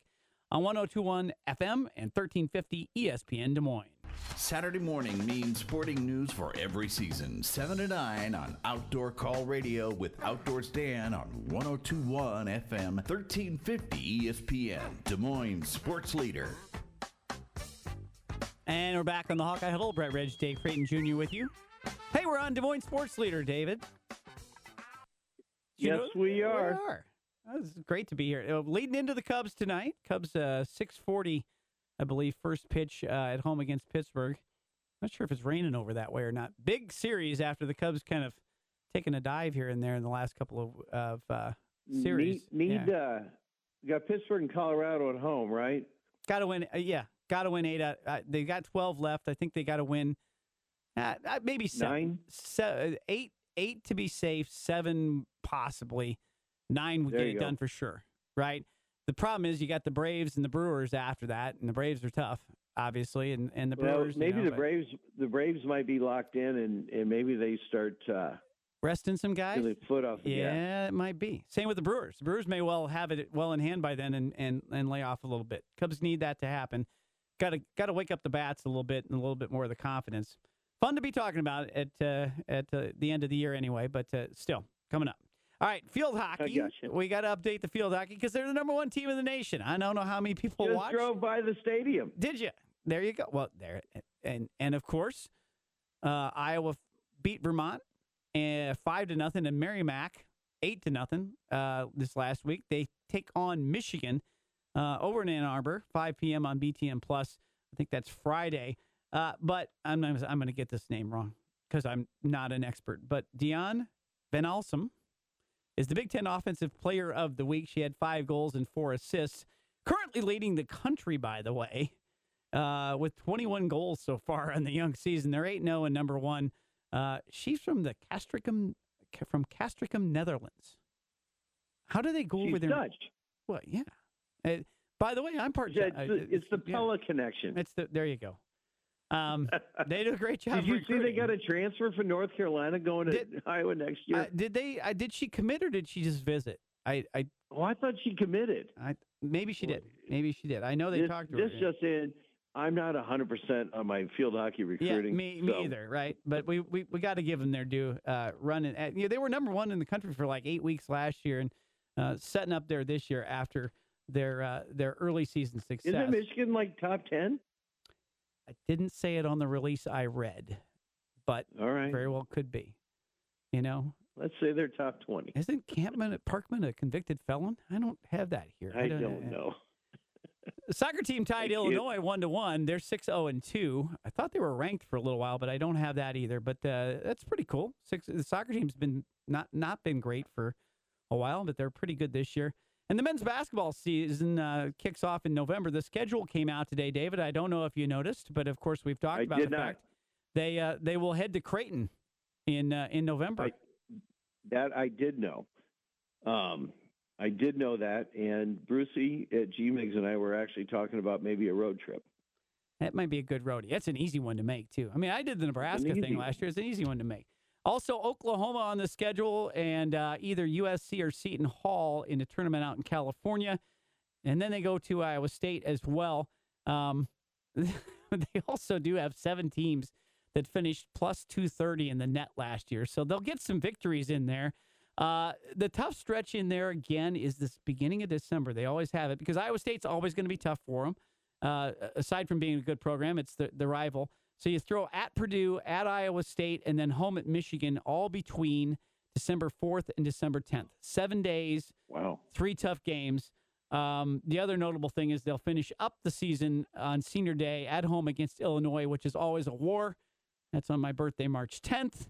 Speaker 2: on 1021 FM and 1350 ESPN Des Moines.
Speaker 1: Saturday morning means sporting news for every season. 7 to 9 on Outdoor Call Radio with Outdoors Dan on 1021 FM, 1350 ESPN, Des Moines sports leader.
Speaker 2: And we're back on the Hawkeye Huddle. Brett Reg, Dave Creighton Jr. with you. Hey, we're on Des Moines Sports Leader, David. You
Speaker 3: Yes,
Speaker 2: know-
Speaker 3: we are.
Speaker 2: We are. It's great to be here. Uh, leading into the Cubs tonight. Cubs uh, 640, I believe, first pitch uh, at home against Pittsburgh. Not sure if it's raining over that way or not. Big series after the Cubs kind of taking a dive here and there in the last couple of, of uh, series.
Speaker 3: Need, need
Speaker 2: Yeah.
Speaker 3: uh, got Pittsburgh and Colorado at home, right?
Speaker 2: Got to win. Uh, yeah, got to win eight. Out, uh, they got twelve left. I think they got to win. Maybe seven,
Speaker 3: Nine?
Speaker 2: se- eight, eight to be safe. Seven possibly. Nine would
Speaker 3: There
Speaker 2: get it
Speaker 3: go.
Speaker 2: done for sure. Right. The problem is you got the Braves and the Brewers after that, and the Braves are tough, obviously, and and the
Speaker 3: Well,
Speaker 2: Brewers. you
Speaker 3: maybe
Speaker 2: know,
Speaker 3: the Braves the Braves might be locked in, and, and maybe they start uh,
Speaker 2: resting some guys.
Speaker 3: foot off gas.
Speaker 2: Yeah, it might be. Same with the Brewers. The Brewers may well have it well in hand by then and, and, and lay off a little bit. Cubs need that to happen. Got to got to wake up the bats a little bit and a little bit more of the confidence. Fun to be talking about at uh, at uh, the end of the year anyway, but uh, still coming up. All right, field hockey.
Speaker 3: gotcha.
Speaker 2: We got to update the field hockey because they're the number one team in the nation. I don't know how many people
Speaker 3: Just
Speaker 2: watch.
Speaker 3: drove by the stadium.
Speaker 2: Did you? There you go. Well, there and and of course, uh, Iowa beat Vermont and five to nothing, and Merrimack eight to nothing uh, this last week. They take on Michigan uh, over in Ann Arbor, 5 p.m. on BTN Plus. I think that's Friday. Uh, but I'm I'm going to get this name wrong because I'm not an expert. But Dionne Van Aalsum is the Big Ten Offensive Player of the Week. She had five goals and four assists. Currently leading the country, by the way, uh, with 21 goals so far in the young season. They're 8 0 and number one. Uh, she's from the Castricum, from Castricum, Netherlands. How do they go
Speaker 3: She's
Speaker 2: over there?
Speaker 3: Dutch.
Speaker 2: Well, yeah. Uh, by the way, I'm part.
Speaker 3: Yeah, it's,
Speaker 2: uh,
Speaker 3: the, it's the
Speaker 2: yeah.
Speaker 3: Pella connection.
Speaker 2: It's the there you go. Um, they do a great job.
Speaker 3: Did you see they got a transfer from North Carolina going to
Speaker 2: Did-
Speaker 3: Iowa next year?
Speaker 2: Uh, did they? Uh, did she commit or did she just visit? I, I,
Speaker 3: oh, I thought she committed.
Speaker 2: I maybe she did. Maybe she did. I know they
Speaker 3: this,
Speaker 2: talked to her.
Speaker 3: this just in. I'm not 100% on my field hockey recruiting.
Speaker 2: me, me
Speaker 3: so-
Speaker 2: either, right? But we, we, we got to give them their due. Uh, running, at, you know, they were number one in the country for like eight weeks last year, and uh, setting up there this year after their uh, their early season success.
Speaker 3: Isn't Michigan like top ten?
Speaker 2: I didn't say it on the release I read, but
Speaker 3: All right.
Speaker 2: very well could be. You know,
Speaker 3: Let's say they're top twenty.
Speaker 2: isn't Campman Parkman a convicted felon? I don't have that here.
Speaker 3: I don't know.
Speaker 2: The soccer team tied
Speaker 3: Thank.
Speaker 2: Illinois one to one. They're six zero and two. I thought they were ranked for a little while, but I don't have that either. But uh, that's pretty cool. Six. The soccer team's been not not been great for a while, but they're pretty good this year. And the men's basketball season uh, kicks off in November. The schedule came out today, David. I don't know if you noticed, but of course we've talked
Speaker 3: I
Speaker 2: about
Speaker 3: did
Speaker 2: the
Speaker 3: not.
Speaker 2: fact they uh, they will head to Creighton in uh, in November.
Speaker 3: I- That I did know. Um, I did know that, and Brucey at G-Mig's and I were actually talking about maybe a road trip.
Speaker 2: That might be a good roadie. That's an easy one to make too. I mean, I did the Nebraska thing
Speaker 3: one.
Speaker 2: last year. It's an easy one to make. Also, Oklahoma on the schedule, and uh, either USC or Seton Hall in a tournament out in California, and then they go to Iowa State as well. Um, they also do have seven teams that finished plus 230 in the net last year, so they'll get some victories in there. Uh, the tough stretch in there again is this beginning of December. They always have it because Iowa State's always going to be tough for them. Uh, aside from being a good program, it's the, the rival. So you throw at Purdue, at Iowa State, and then home at Michigan, all between December 4th and December 10th. Seven days,
Speaker 3: Wow.
Speaker 2: three tough games. Um, the other notable thing is they'll finish up the season on senior day at home against Illinois, which is always a war. That's on my birthday, March 10th.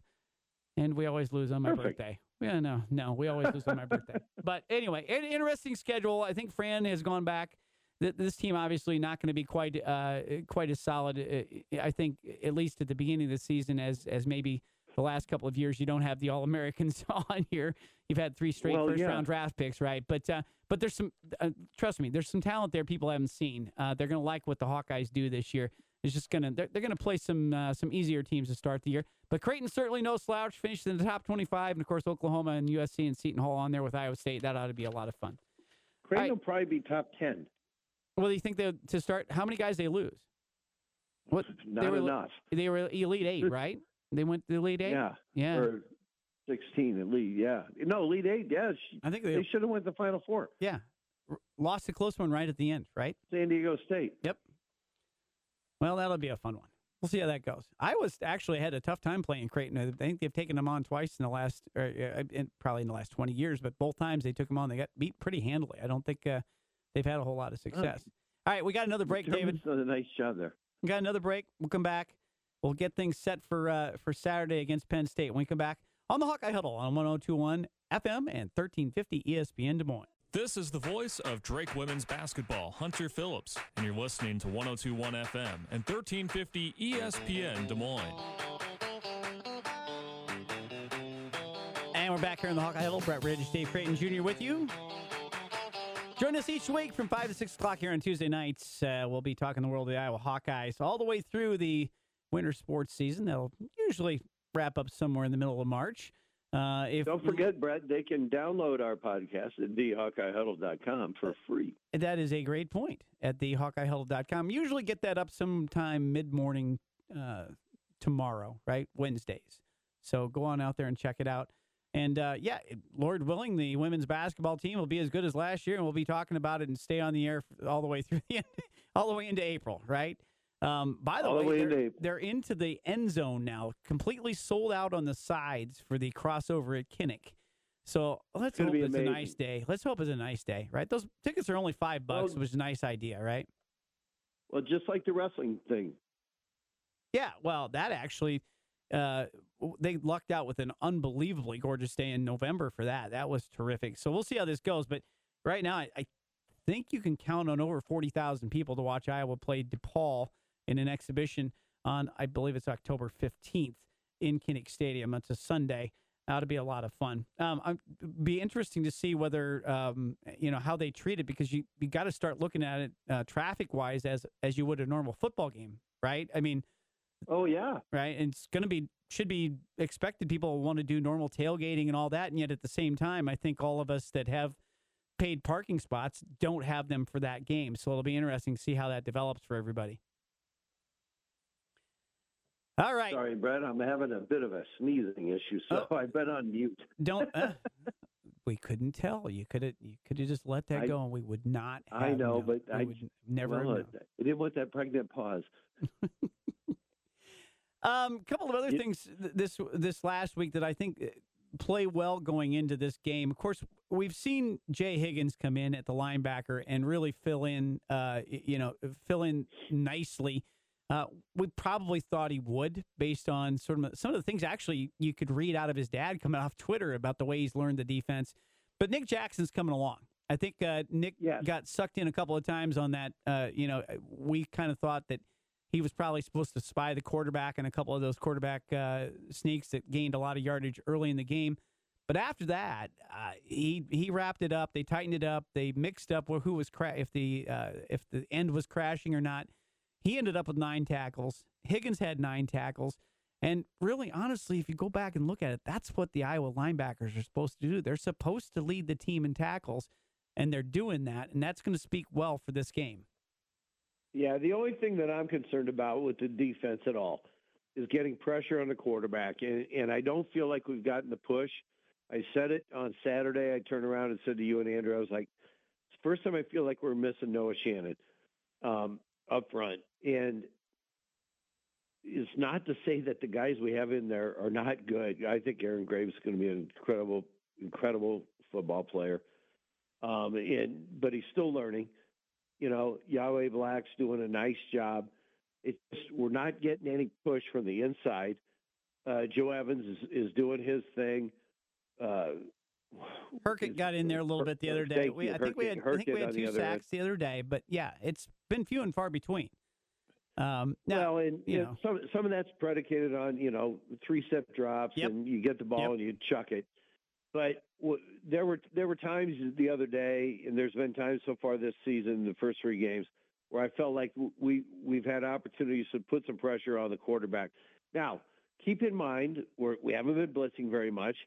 Speaker 2: And we always lose on my
Speaker 3: Perfect.
Speaker 2: birthday. Yeah, no, no, we always lose on my birthday. But anyway, an interesting schedule. I think Fran has gone back. Th- This team obviously not going to be quite uh, quite as solid. uh, I think at least at the beginning of the season as as maybe the last couple of years. You don't have the All Americans on here. You've had three straight
Speaker 3: Well,
Speaker 2: first
Speaker 3: yeah.
Speaker 2: round draft picks, right? But uh, but there's some uh, trust me, there's some talent there people haven't seen. Uh, they're going to like what the Hawkeyes do this year. It's just gonna they're, they're gonna play some uh, some easier teams to start the year. But Creighton certainly no slouch. Finished in the top 25, and of course Oklahoma and USC and Seton Hall on there with Iowa State. That ought to be a lot of fun.
Speaker 3: Creighton
Speaker 2: right.
Speaker 3: will probably be top ten.
Speaker 2: Well, do you think they to start? How many guys they lose? What
Speaker 3: Not
Speaker 2: were-
Speaker 3: enough.
Speaker 2: they were elite eight, right? They went to the elite eight.
Speaker 3: Yeah.
Speaker 2: yeah.
Speaker 3: Or sixteen at least. Yeah. No, elite eight. Yeah.
Speaker 2: I think
Speaker 3: They should have went to Final Four.
Speaker 2: Yeah. Lost a close one right at the end, right?
Speaker 3: San Diego State.
Speaker 2: Yep. Well, that'll be a fun one. We'll see how that goes. I was actually had a tough time playing Creighton. I think they've taken them on twice in the last, or, uh, in, probably in the last 20 years, but both times they took them on, they got beat pretty handily. I don't think uh, they've had a whole lot of success. All right, we got another break, David.
Speaker 3: McDermott's done a nice job there.
Speaker 2: We got another break. We'll come back. We'll get things set for uh, for Saturday against Penn State. When we come back on the Hawkeye Huddle on 1021 FM and 1350 ESPN Des Moines.
Speaker 4: This is the voice of Drake women's basketball, Hunter Phillips, and you're listening to 1021 FM and 1350 ESPN Des Moines.
Speaker 2: And we're back here in the Hawkeye Huddle. Brett Ridge, Dave Creighton Jr. with you. Join us each week from 5 to 6 o'clock here on Tuesday nights. Uh, we'll be talking the world of the Iowa Hawkeyes all the way through the winter sports season. They'll usually wrap up somewhere in the middle of March. Uh, if
Speaker 3: Don't forget, Brett, they can download our podcast at thehawkeyehuddle.com for free.
Speaker 2: That is a great point at the HawkeyeHuddle.com. Usually get that up sometime mid morning uh, tomorrow, right? Wednesdays. So go on out there and check it out. And uh, yeah, Lord willing, the women's basketball team will be as good as last year, and we'll be talking about it and stay on the air all the way through the end, all the way into April, right? Um, by the
Speaker 3: All the
Speaker 2: way,
Speaker 3: way
Speaker 2: they're,
Speaker 3: into
Speaker 2: they're into the end zone now, completely sold out on the sides for the crossover at Kinnick. So let's hope it's a nice day. Let's hope it's a nice day, right? Those tickets are only five bucks,
Speaker 3: Well-
Speaker 2: which is a nice idea, right?
Speaker 3: Well, just like the wrestling thing.
Speaker 2: Yeah, well, that actually, uh, they lucked out with an unbelievably gorgeous day in November for that. That was terrific. So we'll see how this goes. But right now, I, I think you can count on over 40,000 people to watch Iowa play DePaul in an exhibition on, I believe it's October 15th in Kinnick Stadium. It's a Sunday. That'll be a lot of fun. Um, I'm, be interesting to see whether um, you know how they treat it because you you got to start looking at it uh, traffic wise as as you would a normal football game, right? I mean,
Speaker 3: Oh, yeah.
Speaker 2: right? And it's going to be should be expected. People want to do normal tailgating and all that, and yet at the same time, I think all of us that have paid parking spots don't have them for that game. So it'll be interesting to see how that develops for everybody. All right,
Speaker 3: Sorry, Brett. I'm having a bit of a sneezing issue, so
Speaker 2: Oh.
Speaker 3: I've been on mute.
Speaker 2: don't uh, we couldn't tell. You could have you could have just let that
Speaker 3: I-
Speaker 2: go, and we would not. Have
Speaker 3: I know,
Speaker 2: known.
Speaker 3: but
Speaker 2: We
Speaker 3: I
Speaker 2: would never.
Speaker 3: well. I didn't want that pregnant pause.
Speaker 2: Um, a couple of other things this this last week that I think uh, play well going into this game. Of course, we've seen Jay Higgins come in at the linebacker and really fill in, uh, you know, fill in nicely. Uh, we probably thought he would, based on sort of some of the things actually you could read out of his dad coming off Twitter about the way he's learned the defense. But Nick Jackson's coming along. I think uh, Nick
Speaker 3: Yes.
Speaker 2: got sucked in a couple of times on that. Uh, you know, we kind of thought that he was probably supposed to spy the quarterback and a couple of those quarterback uh, sneaks that gained a lot of yardage early in the game. But after that, uh, he he wrapped it up. They tightened it up. They mixed up who was cra- if the uh, if the end was crashing or not. He ended up with nine tackles. Higgins had nine tackles. And really, honestly, if you go back and look at it, that's what the Iowa linebackers are supposed to do. They're supposed to lead the team in tackles, and they're doing that. And that's going to speak well for this game.
Speaker 3: Yeah, the only thing that I'm concerned about with the defense at all is getting pressure on the quarterback, and, and I don't feel like we've gotten the push. I said it on Saturday. I turned around and said to you and Andrew, I was like, it's the first time I feel like we're missing Noah Shannon um, up front, and it's not to say that the guys we have in there are not good. I think Aaron Graves is going to be an incredible, incredible football player, um, and but he's still learning you know, Yahya Black's doing a nice job. It's just, we're not getting any push from the inside. Uh, Joe Evans is, is doing his thing. Uh,
Speaker 2: Hurkett got in there a little bit the other day. We. I think we had I think we had two sacks the other day, but yeah, it's been few and far between. Um, now,
Speaker 3: well, and
Speaker 2: you know,
Speaker 3: some some of that's predicated on you know three step drops,
Speaker 2: Yep.
Speaker 3: and you get the ball
Speaker 2: Yep.
Speaker 3: and you chuck it. But w- there were there were times the other day, and there's been times so far this season, the first three games, where I felt like we we've had opportunities to put some pressure on the quarterback. Now, keep in mind we're, we haven't been blitzing very much.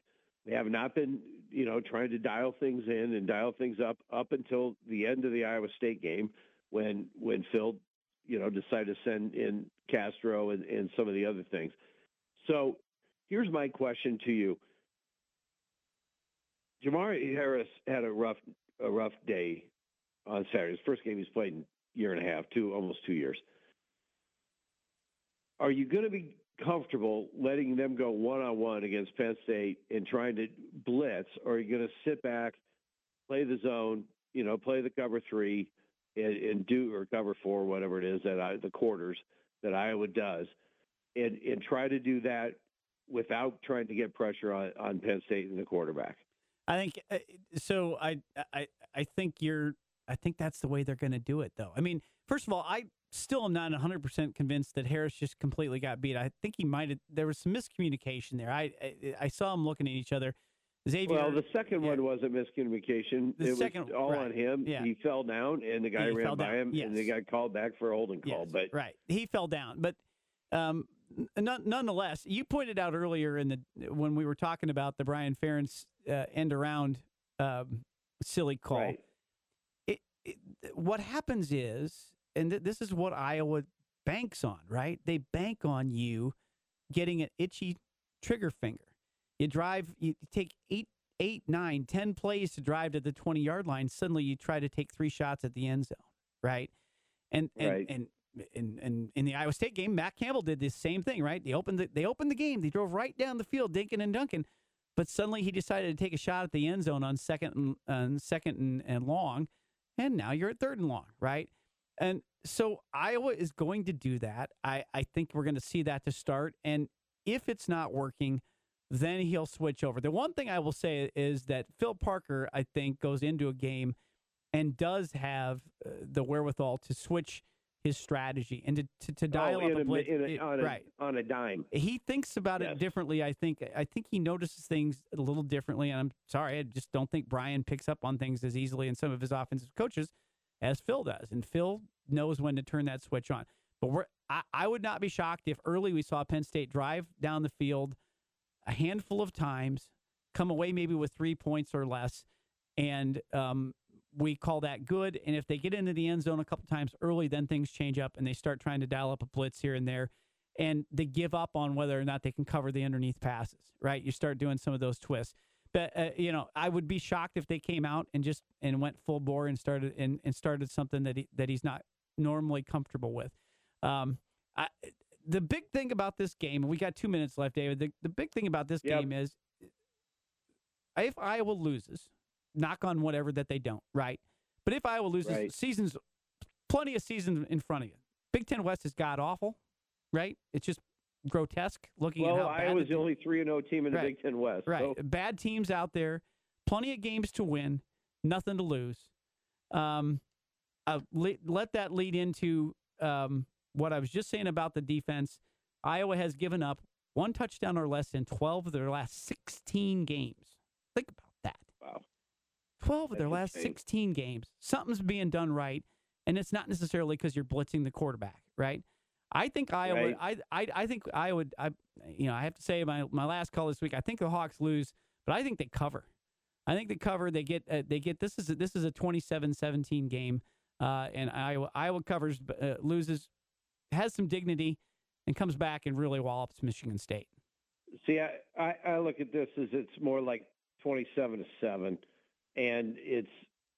Speaker 3: We have not been, you know, trying to dial things in and dial things up up until the end of the Iowa State game when when Phil, you know, decided to send in Castro and, and some of the other things. So here's my question to you. Jamari Harris had a rough a rough day on Saturday. His first game he's played in year and a half, two almost two years. Are you going to be comfortable letting them go one on one against Penn State and trying to blitz, or are you going to sit back, play the zone, you know, play the cover three, and, and do or cover four, whatever it is that I, the quarters that Iowa does, and and try to do that without trying to get pressure on, on Penn State and the quarterback.
Speaker 2: I think uh, so. I I I think you're. I think that's the way they're going to do it, though. I mean, first of all, I still am not 100 percent convinced that Harris just completely got beat. I think he might have. There was some miscommunication there. I I, I saw them looking at each other. Xavier.
Speaker 3: Well, the second
Speaker 2: yeah.
Speaker 3: one wasn't miscommunication.
Speaker 2: The
Speaker 3: it
Speaker 2: second-
Speaker 3: was all
Speaker 2: right.
Speaker 3: on him.
Speaker 2: Yeah.
Speaker 3: He fell down, and the guy
Speaker 2: He
Speaker 3: ran by
Speaker 2: down.
Speaker 3: him, and they got called back for a holding call.
Speaker 2: Yes,
Speaker 3: But
Speaker 2: right, he fell down. But um, n- nonetheless, you pointed out earlier in the when we were talking about the Brian Ferentz uh, end around um, silly call.
Speaker 3: right,
Speaker 2: it, it, what happens is, and th- this is what Iowa banks on, right? They bank on you getting an itchy trigger finger. You drive, you take eight, eight, nine, ten plays to drive to the twenty yard line. Suddenly, you try to take three shots at the end zone, right? And and
Speaker 3: Right.
Speaker 2: and. In, in, in the Iowa State game, Matt Campbell did this same thing, right? They opened the, they opened the game. They drove right down the field, dinking and dunking, but suddenly he decided to take a shot at the end zone on second and on second and, and long, and now you're at third and long, right? And so Iowa is going to do that. I, I think we're going to see that to start. And if it's not working, then he'll switch over. The one thing I will say is that Phil Parker, I think, goes into a game and does have uh, the wherewithal to switch his strategy and to, to, to dial
Speaker 3: oh,
Speaker 2: up a blitz.
Speaker 3: in a,
Speaker 2: it-
Speaker 3: on, a,
Speaker 2: right
Speaker 3: on a dime.
Speaker 2: he thinks about
Speaker 3: Yes.
Speaker 2: it differently. I think. I think he notices things a little differently. And I'm sorry, I just don't think Brian picks up on things as easily, and some of his offensive coaches, as Phil does. And Phil knows when to turn that switch on. But we're, I, I would not be shocked if early we saw Penn State drive down the field a handful of times, come away maybe with three points or less, and um, we call that good. And if they get into the end zone a couple times early, then things change up and they start trying to dial up a blitz here and there. And they give up on whether or not they can cover the underneath passes, right? You start doing some of those twists. But uh, you know, I would be shocked if they came out and just and went full bore and started and, and started something that he that he's not normally comfortable with. Um, I, the big thing about this game, and we got two minutes left, David. The, the big thing about this
Speaker 3: Yep.
Speaker 2: game is if Iowa loses, knock on whatever that they don't, right? But if Iowa loses,
Speaker 3: Right.
Speaker 2: seasons, plenty of seasons in front of you. Big Ten West is god awful, right? It's just grotesque looking
Speaker 3: Well,
Speaker 2: at how
Speaker 3: Iowa's
Speaker 2: the
Speaker 3: only three and zero team in the
Speaker 2: Right.
Speaker 3: Big Ten West.
Speaker 2: Right.
Speaker 3: So,
Speaker 2: Bad teams out there, plenty of games to win, nothing to lose. Um, uh, let, let that lead into um, what I was just saying about the defense. Iowa has given up one touchdown or less in 12 of their last 16 games. Think about.
Speaker 3: Wow.
Speaker 2: 12 of their last 16 games. Something's being done right, and it's not necessarily because you're blitzing the quarterback, right? I think Iowa.
Speaker 3: Right.
Speaker 2: I, I I think I would. I you know I have to say my my last call this week. I think the Hawks lose, but I think they cover. I think they cover. They get uh, they get this is a, this is a 27-17 game, uh, and Iowa Iowa covers uh, loses, has some dignity, and comes back and really wallops Michigan State.
Speaker 3: See, I, I, I look at this as it's more like twenty-seven to seven, and it's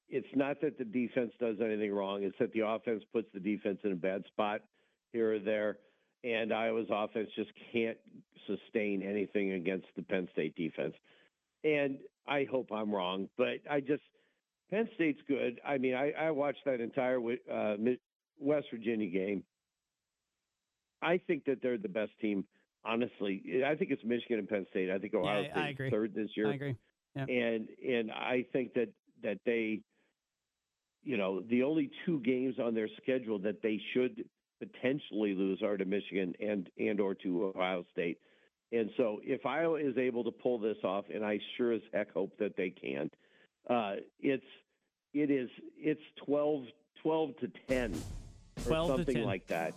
Speaker 3: it's not that the defense does anything wrong. It's that the offense puts the defense in a bad spot here or there, and Iowa's offense just can't sustain anything against the Penn State defense. And I hope I'm wrong, but I just Penn State's good. I mean, I, I watched that entire uh, West Virginia game. I think that they're the best team. Honestly, I think it's Michigan and Penn State. I think Ohio
Speaker 2: I
Speaker 3: State's third this year
Speaker 2: I agree. Yeah.
Speaker 3: and and I think that that they, you know, the only two games on their schedule that they should potentially lose are to Michigan and and or to Ohio State. And so, if Iowa is able to pull this off, and I sure as heck hope that they can, uh, it's it is it's 12, 12 to ten or
Speaker 2: 12 to
Speaker 3: something
Speaker 2: 10.
Speaker 3: like that.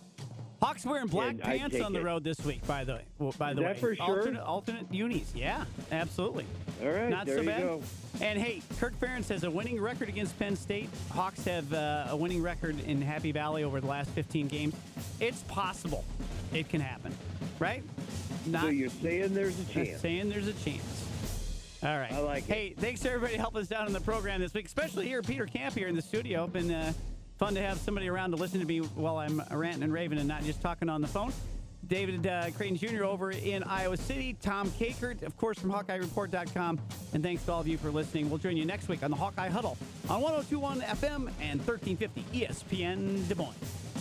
Speaker 2: Hawks wearing black pants on the
Speaker 3: it.
Speaker 2: road this week. By the way, well, by the
Speaker 3: Is
Speaker 2: way,
Speaker 3: for sure?
Speaker 2: alternate, alternate unis. Yeah, absolutely.
Speaker 3: All right,
Speaker 2: Not
Speaker 3: there
Speaker 2: so
Speaker 3: you
Speaker 2: bad.
Speaker 3: go.
Speaker 2: And hey, Kirk Ferentz has a winning record against Penn State. Hawks have uh, a winning record in Happy Valley over the last 15 games. It's possible. It can happen, right? Not
Speaker 3: So you're saying there's a chance?
Speaker 2: saying there's a chance. All right.
Speaker 3: I like it.
Speaker 2: Hey, thanks to everybody helping us out on the program this week, especially here, Peter Camp here in the studio. Been uh, fun to have somebody around to listen to me while I'm ranting and raving and not just talking on the phone. David uh, Creighton Jr. over in Iowa City. Tom Kakert, of course, from HawkeyeReport.com. And thanks to all of you for listening. We'll join you next week on the Hawkeye Huddle on 1021 FM and 1350 ESPN Des Moines.